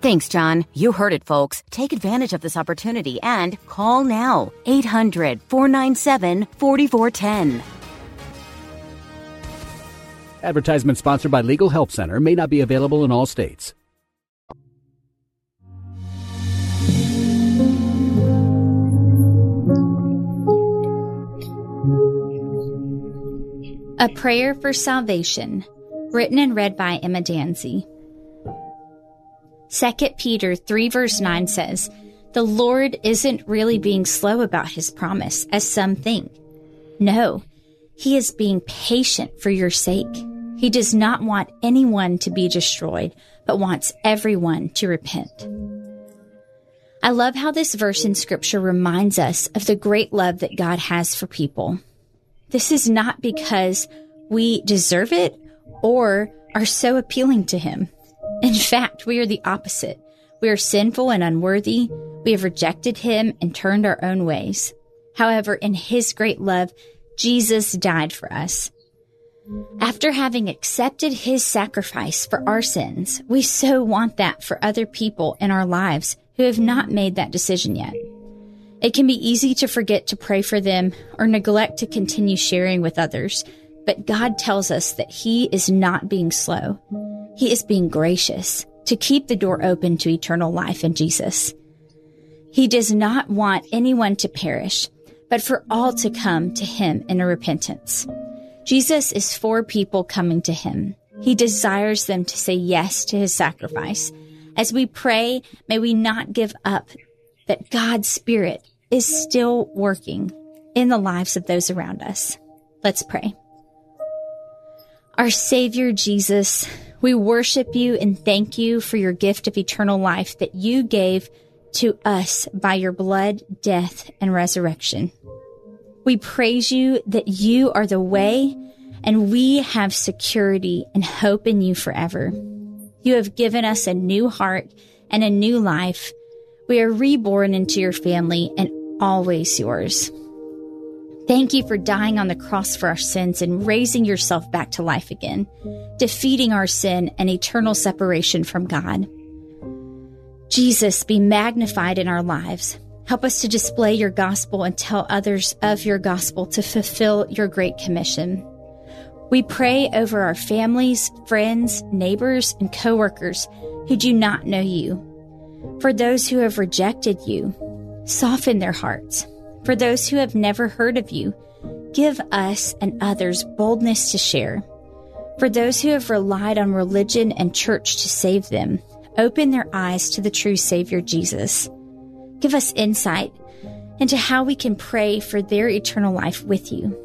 Thanks, John. You heard it, folks. Take advantage of this opportunity and call now. 800 497 4410. Advertisement sponsored by Legal Help Center may not be available in all states. A Prayer for Salvation, written and read by Emma Danzey. 2 Peter 3 verse 9 says, The Lord isn't really being slow about his promise, as some think. No, he is being patient for your sake. He does not want anyone to be destroyed, but wants everyone to repent. I love how this verse in scripture reminds us of the great love that God has for people. This is not because we deserve it or are so appealing to Him. In fact, we are the opposite. We are sinful and unworthy. We have rejected Him and turned our own ways. However, in His great love, Jesus died for us. After having accepted His sacrifice for our sins, we so want that for other people in our lives who have not made that decision yet. It can be easy to forget to pray for them or neglect to continue sharing with others, but God tells us that He is not being slow. He is being gracious to keep the door open to eternal life in Jesus. He does not want anyone to perish, but for all to come to Him in a repentance. Jesus is for people coming to Him. He desires them to say yes to His sacrifice. As we pray, may we not give up that God's Spirit is still working in the lives of those around us. Let's pray. Our Savior Jesus, we worship you and thank you for your gift of eternal life that you gave to us by your blood, death, and resurrection. We praise you that you are the way and we have security and hope in you forever. You have given us a new heart and a new life. We are reborn into your family and always yours. Thank you for dying on the cross for our sins and raising yourself back to life again, defeating our sin and eternal separation from God. Jesus, be magnified in our lives. Help us to display your gospel and tell others of your gospel to fulfill your great commission. We pray over our families, friends, neighbors, and coworkers who do not know you. For those who have rejected you, soften their hearts. For those who have never heard of you, give us and others boldness to share. For those who have relied on religion and church to save them, open their eyes to the true Savior Jesus. Give us insight into how we can pray for their eternal life with you.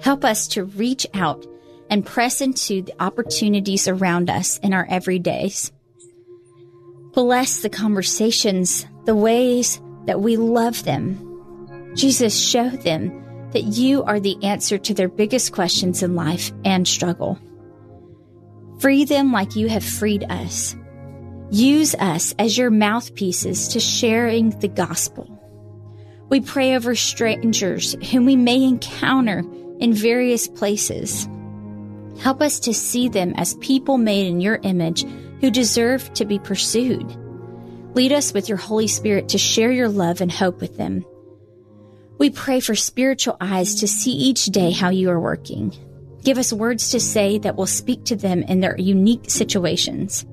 Help us to reach out and press into the opportunities around us in our everydays. Bless the conversations, the ways that we love them. Jesus, show them that you are the answer to their biggest questions in life and struggle. Free them like you have freed us. Use us as your mouthpieces to sharing the gospel. We pray over strangers whom we may encounter in various places. Help us to see them as people made in your image who deserve to be pursued. Lead us with your Holy Spirit to share your love and hope with them. We pray for spiritual eyes to see each day how you are working. Give us words to say that will speak to them in their unique situations.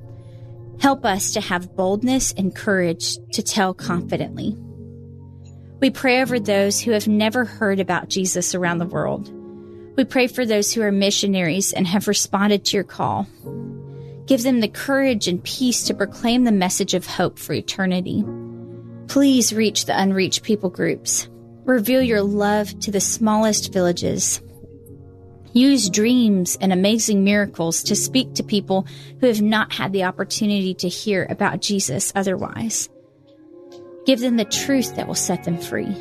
Help us to have boldness and courage to tell confidently. We pray over those who have never heard about Jesus around the world. We pray for those who are missionaries and have responded to your call. Give them the courage and peace to proclaim the message of hope for eternity. Please reach the unreached people groups. Reveal your love to the smallest villages. Use dreams and amazing miracles to speak to people who have not had the opportunity to hear about Jesus otherwise. Give them the truth that will set them free.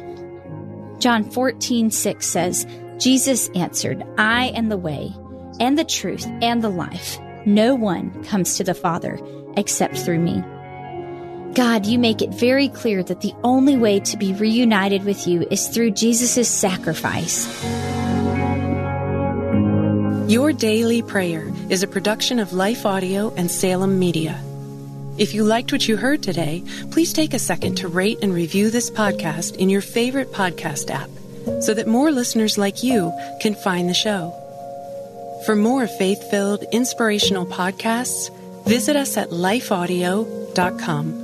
John 14, 6 says, Jesus answered, I am the way, and the truth, and the life. No one comes to the Father except through me. God, you make it very clear that the only way to be reunited with you is through Jesus' sacrifice. Your Daily Prayer is a production of Life Audio and Salem Media. If you liked what you heard today, please take a second to rate and review this podcast in your favorite podcast app so that more listeners like you can find the show. For more faith filled, inspirational podcasts, visit us at lifeaudio.com.